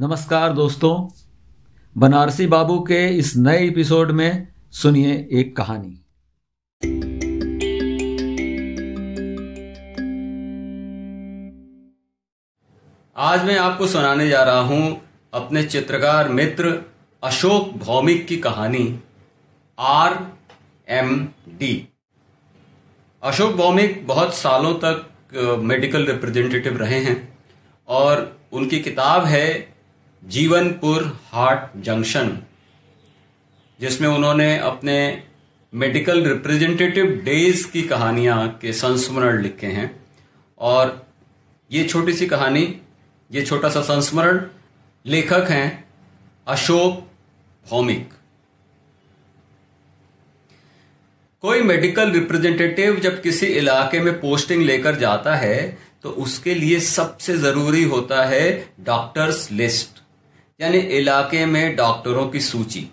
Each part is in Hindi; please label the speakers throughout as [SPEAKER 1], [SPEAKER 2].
[SPEAKER 1] नमस्कार दोस्तों, बनारसी बाबू के इस नए एपिसोड में सुनिए एक कहानी।
[SPEAKER 2] आज मैं आपको सुनाने जा रहा हूँ अपने चित्रकार मित्र अशोक भौमिक की कहानी, R M D. Ashok Bhowmik बहुत सालों तक मेडिकल रिप्रेजेंटेटिव रहे हैं और उनकी किताब है जीवनपुर हार्ट जंक्शन, जिसमें उन्होंने अपने मेडिकल रिप्रेजेंटेटिव डेज़ की कहानियाँ के संस्मरण लिखे हैं। और ये छोटी सी कहानी, ये छोटा सा संस्मरण लेखक हैं अशोक भौमिक। कोई मेडिकल रिप्रेजेंटेटिव जब किसी इलाके में पोस्टिंग लेकर जाता है तो उसके लिए सबसे ज़रूरी होता है डॉक्टर्स लिस्ट। यानी इलाके में डॉक्टरों की सूची।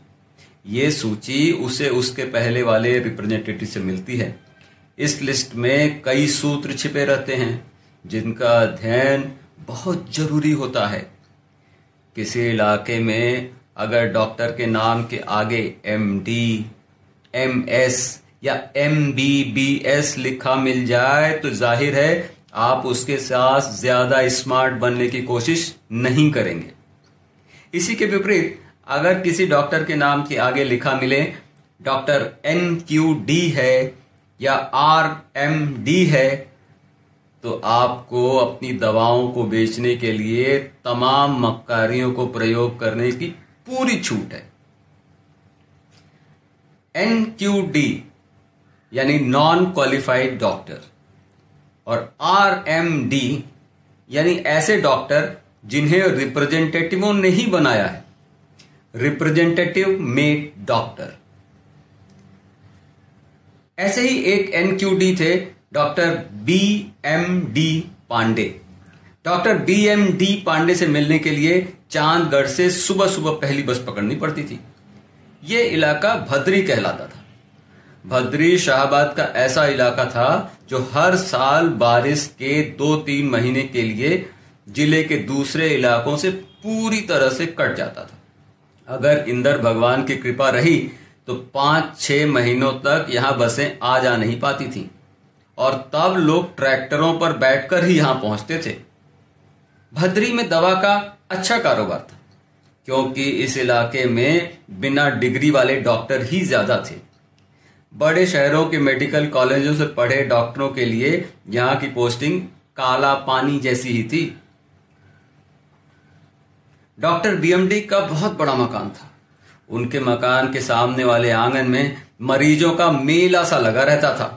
[SPEAKER 2] ये सूची उसे उसके पहले वाले रिप्रेजेंटेटिव से मिलती है। इस लिस्ट में कई सूत्र छिपे रहते हैं, जिनका अध्ययन बहुत ज़रूरी होता है। किसी इलाके में अगर डॉक्टर के नाम के आगे एम डी एम एस या एम बी बी एस लिखा मिल जाए तो ज़ाहिर है आप उसके साथ ज़्यादा स्मार्ट बनने की कोशिश नहीं करेंगे। इसी के विपरीत, अगर किसी डॉक्टर के नाम के आगे लिखा मिले, डॉक्टर एन क्यू डी है या आर एम डी है तो आपको अपनी दवाओं को बेचने के लिए तमाम मक्कारियों को प्रयोग करने की पूरी छूट है। एन क्यू डी, यानी नॉन क्वालिफाइड डॉक्टर और आर एम डी, यानी ऐसे डॉक्टर जिन्हें रिप्रेजेंटेटिवों ने ही बनाया है। Representative made doctor. ऐसे ही एक एनक्यूडी थे, doctor B M D Pandey. Doctor B M D Pandey से मिलने के लिए चांदगढ़ से सुबह सुबह पहली बस पकड़नी पड़ती थी। यह इलाका भद्री कहलाता था। भद्री शाहबाद का ऐसा इलाका था जो हर साल बारिश के दो तीन महीने के लिए ज़िले के दूसरे इलाकों से पूरी तरह से कट जाता था। अगर इंदर भगवान की कृपा रही तो पाँच छह महीनों तक यहाँ बसें आ जा नहीं पाती थीं। और तब लोग ट्रैक्टरों पर बैठकर ही यहाँ पहुँचते थे। भद्री में दवा का अच्छा कारोबार था, क्योंकि इस इलाके में बिना डिग्री वाले डॉक्टर ही ज़्यादा थे। बड़े शहरों के मेडिकल कॉलेजों से पढ़े डॉक्टरों के लिए यहाँ की पोस्टिंग काला पानी जैसी ही थी। डॉक्टर बीएमडी का बहुत बड़ा मकान था। उनके मकान के सामने वाले आँगन में मरीजों का मेला सा लगा रहता था।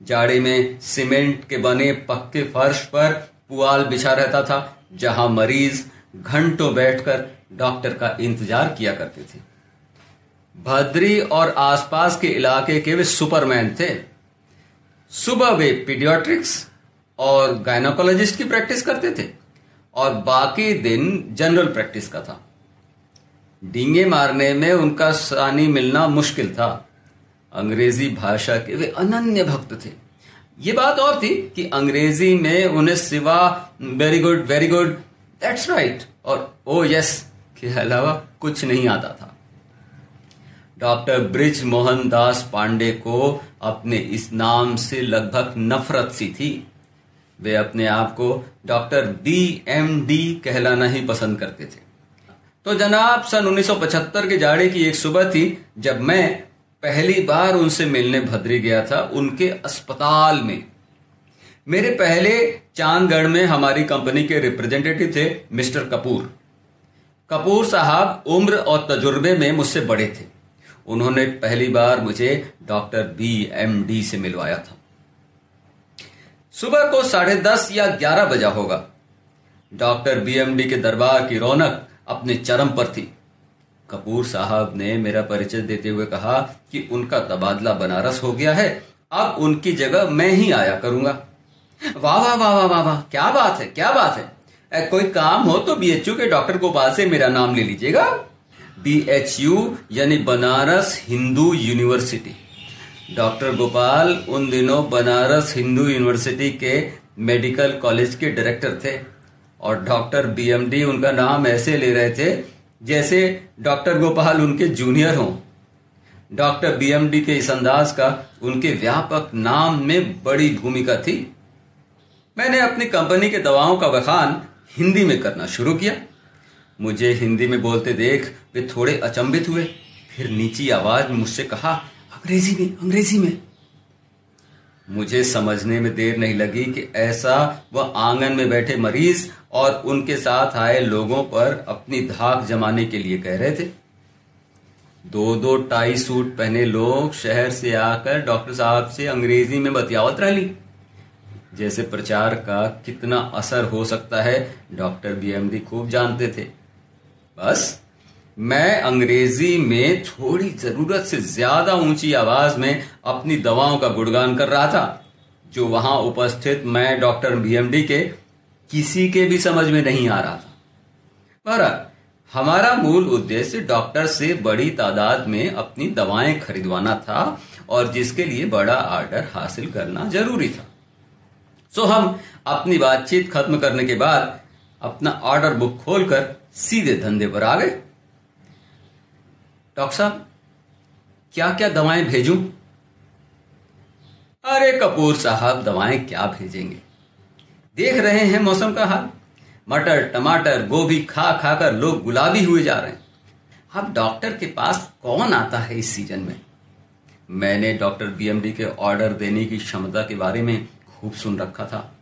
[SPEAKER 2] जाड़े में सीमेंट के बने पक्के फर्श पर पुआल बिछा रहता था, जहाँ मरीज़ घंटों बैठकर डॉक्टर का इंतज़ार किया करते थे। भद्री और आसपास के इलाके के वे सुपरमैन थे। सुबह वे पीडियाट्रिक्स और गायनोकोलॉजिस्ट की प्रैक्टिस करते थे। और बाकी दिन जनरल प्रैक्टिस का था। डींगे मारने में उनका सानी मिलना मुश्किल था। अंग्रेज़ी भाषा के वे अनन्य भक्त थे। ये बात और थी कि अंग्रेज़ी में उन्हें सिवा very good very good that's right और ओ यस के अलावा कुछ नहीं आता था। डॉक्टर ब्रिज मोहन दास पांडे को अपने इस नाम से लगभग नफरत सी थी। वे अपने आप को डॉक्टर बी एम डी कहलाना ही पसंद करते थे। तो जनाब, सन 1975 के जाड़े की एक सुबह थी, जब मैं पहली बार उनसे मिलने भद्री गया था उनके अस्पताल में। मेरे पहले चांदगढ़ में हमारी कंपनी के रिप्रेजेंटेटिव थे मिस्टर कपूर। कपूर साहब उम्र और तजुर्बे में मुझसे बड़े थे। उन्होंने पहली बार मुझे डॉक्टर बी एम डी से मिलवाया था। सुबह को साढ़े दस या ग्यारह बजा होगा। डॉक्टर बीएमडी के दरबार की रौनक अपने चरम पर थी। कपूर साहब ने मेरा परिचय देते हुए कहा कि उनका तबादला बनारस हो गया है अब उनकी जगह मैं ही आया करूँगा। वाह वाह वाह वाह वाह वाह क्या बात है क्या बात है। ए, कोई काम हो तो बीएचयू के डॉक्टर गोपाल से मेरा नाम ले लीजिएगा। बीएचयू यानी बनारस हिंदू यूनिवर्सिटी। डॉक्टर गोपाल उन दिनों बनारस हिंदू यूनिवर्सिटी के मेडिकल कॉलेज के डायरेक्टर थे और डॉक्टर बीएमडी उनका नाम ऐसे ले रहे थे जैसे डॉक्टर गोपाल उनके जूनियर हों। डॉक्टर बीएमडी के इस अंदाज का उनके व्यापक नाम में बड़ी भूमिका थी। मैंने अपनी कंपनी के दवाओं का बखान हिंदी में करना शुरू किया। मुझे हिंदी में बोलते देख वे थोड़े अचंभित हुए। फिर नीची आवाज़ मुझसे कहा अंग्रेज़ी में अंग्रेज़ी में। मुझे समझने में देर नहीं लगी कि ऐसा वह आँगन में बैठे मरीज़ और उनके साथ आए लोगों पर अपनी धाक जमाने के लिए कह रहे थे। दो दो टाई सूट पहने लोग शहर से आकर डॉक्टर साहब से अंग्रेज़ी में बतियावत रही जैसे प्रचार का कितना असर हो सकता है, डॉक्टर बीएमडी खूब जानते थे। बस मैं अंग्रेज़ी में थोड़ी ज़रूरत से ज़्यादा ऊँची आवाज़ में अपनी दवाओं का गुणगान कर रहा था, जो वहाँ उपस्थित मैं डॉक्टर बीएमडी के किसी के भी समझ में नहीं आ रहा था। पर हमारा मूल उद्देश्य डॉक्टर से बड़ी तादाद में अपनी दवाएँ खरीदवाना था और जिसके लिए बड़ा ऑर्डर हासिल करना ज़रूरी था। सो हम अपनी बातचीत खत्म करने के बाद अपना ऑर्डर बुक खोलकर सीधे धंधे पर आ गए। डॉक्टर साहब क्या क्या दवाएँ भेजूं? अरे कपूर साहब, दवाएँ क्या भेजेंगे? देख रहे हैं मौसम का हाल। मटर, टमाटर, गोभी खा खा कर लोग गुलाबी हुए जा रहे हैं। अब डॉक्टर के पास कौन आता है इस सीज़न में? मैंने डॉक्टर बीएमडी के ऑर्डर देने की क्षमता के बारे में खूब सुन रखा था।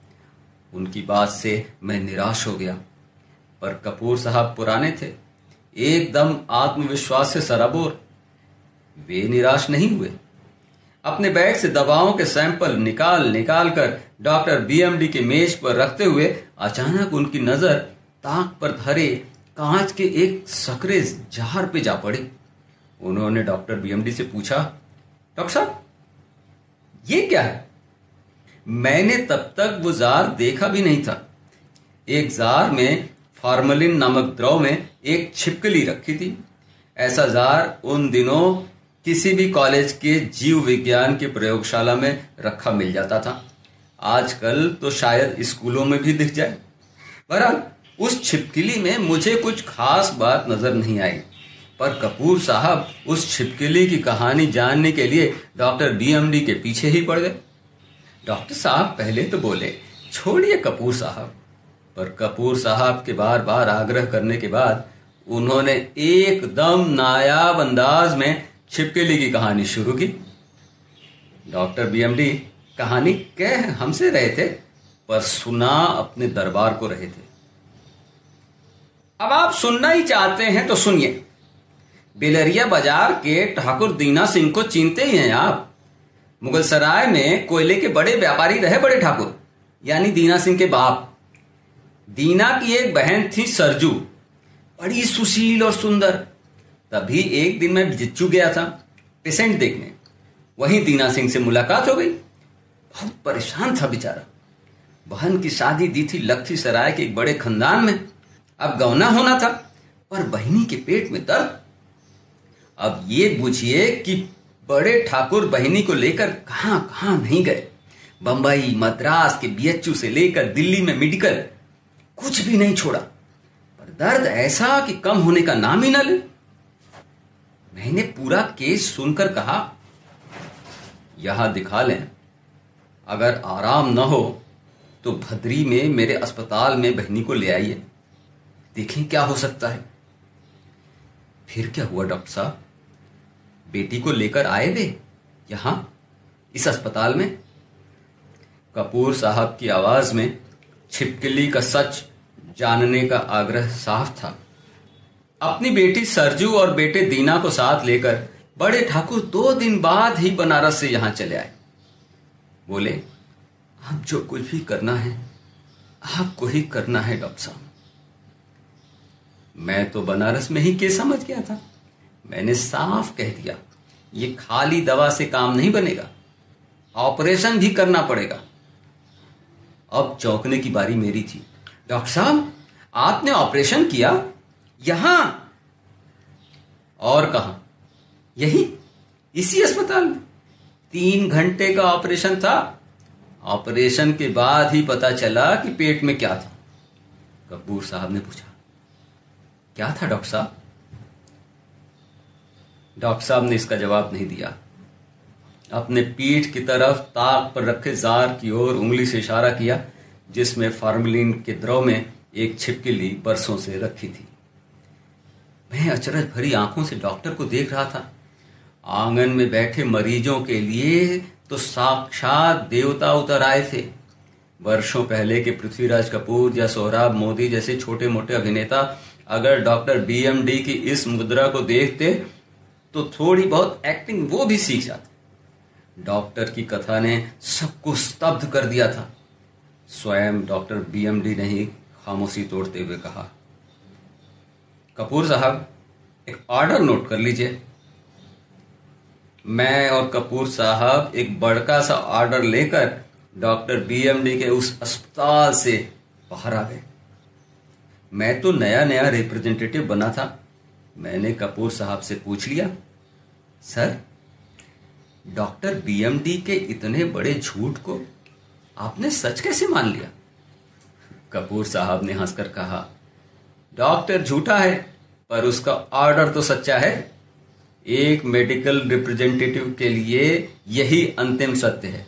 [SPEAKER 2] उनकी बात से मैं निराश हो गया। पर कपूर साहब पुराने थे। एकदम आत्मविश्वास से सराबोर। वे निराश नहीं हुए। अपने बैग से दवाओं के सैंपल निकाल निकाल कर डॉक्टर बीएमडी के मेज पर रखते हुए अचानक उनकी नज़र ताक पर धरे कांच के एक सकरे जार पे जा पड़ी। उन्होंने डॉक्टर बीएमडी से पूछा, डॉक्टर साहब, ये क्या है? मैंने तब तक वो जार देखा भी नहीं था। एक जार में फार्मलिन नामक द्रव में एक छिपकली रखी थी। ऐसा जार उन दिनों किसी भी कॉलेज के जीव विज्ञान की प्रयोगशाला में रखा मिल जाता था। आजकल तो शायद स्कूलों में भी दिख जाए। बहरहाल, उस छिपकली में मुझे कुछ खास बात नज़र नहीं आई। पर कपूर साहब उस छिपकली की कहानी जानने के लिए डॉक्टर बीएमडी के पीछे ही पड़ गए। डॉक्टर साहब पहले तो बोले, छोड़िए कपूर साहब पर कपूर साहब के बार बार आग्रह करने के बाद उन्होंने एकदम नायाब अंदाज में छिपकली की कहानी शुरू की। डॉक्टर बीएमडी कहानी कह हमसे रहे थे, पर सुना अपने दरबार को रहे थे। अब आप सुनना ही चाहते हैं तो सुनिए। बेलरिया बाज़ार के ठाकुर दीना सिंह को चिनते ही हैं आप। मुगल सराय में कोयले के बड़े व्यापारी रहे बड़े ठाकुर, यानी दीना सिंह के बाप। दीना की एक बहन थी सरजू। बड़ी सुशील और सुंदर। तभी एक दिन मैं जिच्चू गया था पेशेंट देखने। वहीं दीना सिंह से मुलाकात हो गई। बहुत परेशान था बेचारा। बहन की शादी दी थी लखी सराय के एक बड़े खानदान में। अब गौना होना था, पर बहनी के पेट में दर्द। अब ये बुझिए कि बड़े ठाकुर बहनी को लेकर कहाँ कहाँ नहीं गए? बंबई, मद्रास के बीएचयू से लेकर दिल्ली में मेडिकल। कुछ भी नहीं छोड़ा। पर दर्द ऐसा कि कम होने का नाम ही न ले। मैंने पूरा केस सुनकर कहा, यहाँ दिखा लें। अगर आराम न हो तो भद्री में मेरे अस्पताल में बहनी को ले आइए। देखें क्या हो सकता है। फिर क्या हुआ, डॉक्टर साहब? बेटी को लेकर आए वे यहाँ, इस अस्पताल में? कपूर साहब की आवाज़ में छिपकली का सच जानने का आग्रह साफ़ था। अपनी बेटी सरजू और बेटे दीना को साथ लेकर बड़े ठाकुर दो दिन बाद ही बनारस से यहाँ चले आए। बोले अब जो कुछ भी करना है, आपको ही करना है, डॉक्टर साहब। मैं तो बनारस में ही के समझ गया था। मैंने साफ़ कह दिया, ये खाली दवा से काम नहीं बनेगा, ऑपरेशन भी करना पड़ेगा। अब चौंकने की बारी मेरी थी। डॉक्टर साहब, आपने ऑपरेशन किया? यहाँ। और कहा? यही? इसी अस्पताल में। तीन घंटे का ऑपरेशन था। ऑपरेशन के बाद ही पता चला कि पेट में क्या था। कपूर साहब ने पूछा, क्या था डॉक्टर साहब? डॉक्टर साहब ने इसका जवाब नहीं दिया। अपने पीठ की तरफ़ ताक पर रखे जार की ओर उंगली से इशारा किया, जिसमें फार्मलिन के द्रव में एक छिपकली बरसों से रखी थी। मैं अचरज भरी आँखों से डॉक्टर को देख रहा था। आँगन में बैठे मरीजों के लिए तो साक्षात देवता उतर आए थे। वर्षों पहले के पृथ्वीराज कपूर या सोहराब मोदी जैसे छोटे मोटे अभिनेता अगर डॉक्टर बीएमडी की इस मुद्रा को देखते तो थोड़ी बहुत एक्टिंग वो भी सीख जाते। डॉक्टर की कथा ने सबको स्तब्ध कर दिया था। स्वयं डॉक्टर बीएमडी ने ही खामोशी तोड़ते हुए कहा, कपूर साहब, एक ऑर्डर नोट कर लीजिए। मैं और कपूर साहब एक बड़का सा ऑर्डर लेकर डॉक्टर बीएमडी के उस अस्पताल से बाहर आ गए। मैं तो नया नया रिप्रेजेंटेटिव बना था। मैंने कपूर साहब से पूछ लिया, सर डॉक्टर बीएमडी के इतने बड़े झूठ को आपने सच कैसे मान लिया? कपूर साहब ने हंसकर कहा, डॉक्टर झूठा है, पर उसका ऑर्डर तो सच्चा है। एक मेडिकल रिप्रेजेंटेटिव के लिए यही अंतिम सत्य है।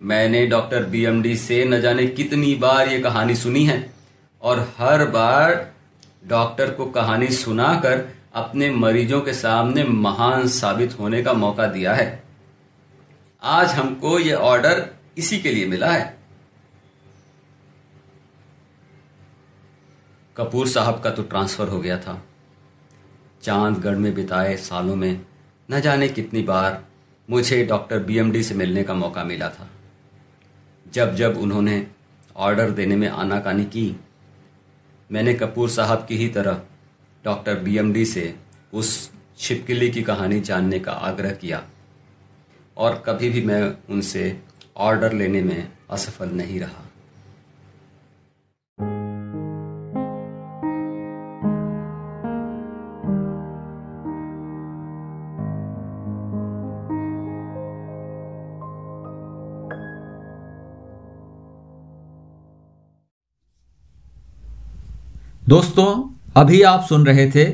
[SPEAKER 2] मैंने डॉक्टर बीएमडी से न जाने कितनी बार ये कहानी सुनी है, और हर बार डॉक्टर को कहानी सुनाकर अपने मरीजों के सामने महान साबित होने का मौका दिया है। आज हमको यह ऑर्डर इसी के लिए मिला है। कपूर साहब का तो ट्रांसफ़र हो गया था। चांदगढ़ में बिताए सालों में, न जाने कितनी बार मुझे डॉक्टर बीएमडी से मिलने का मौका मिला था। जब जब उन्होंने ऑर्डर देने में आनाकानी की, मैंने कपूर साहब की ही तरह डॉक्टर बीएमडी से उस छिपकली की कहानी जानने का आग्रह किया। और कभी भी मैं उनसे ऑर्डर लेने में असफल नहीं रहा।
[SPEAKER 1] दोस्तों अभी आप सुन रहे थे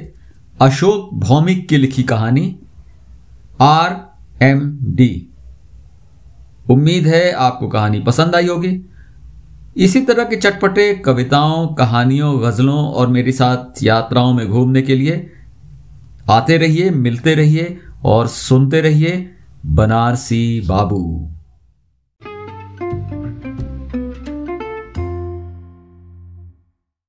[SPEAKER 1] अशोक भौमिक की लिखी कहानी, आर एम डी। उम्मीद है आपको कहानी पसंद आई होगी। इसी तरह के चटपटे कविताओं, कहानियों, गजलों और मेरे साथ यात्राओं में घूमने के लिए आते रहिए, मिलते रहिए और सुनते रहिए बनारसी बाबू।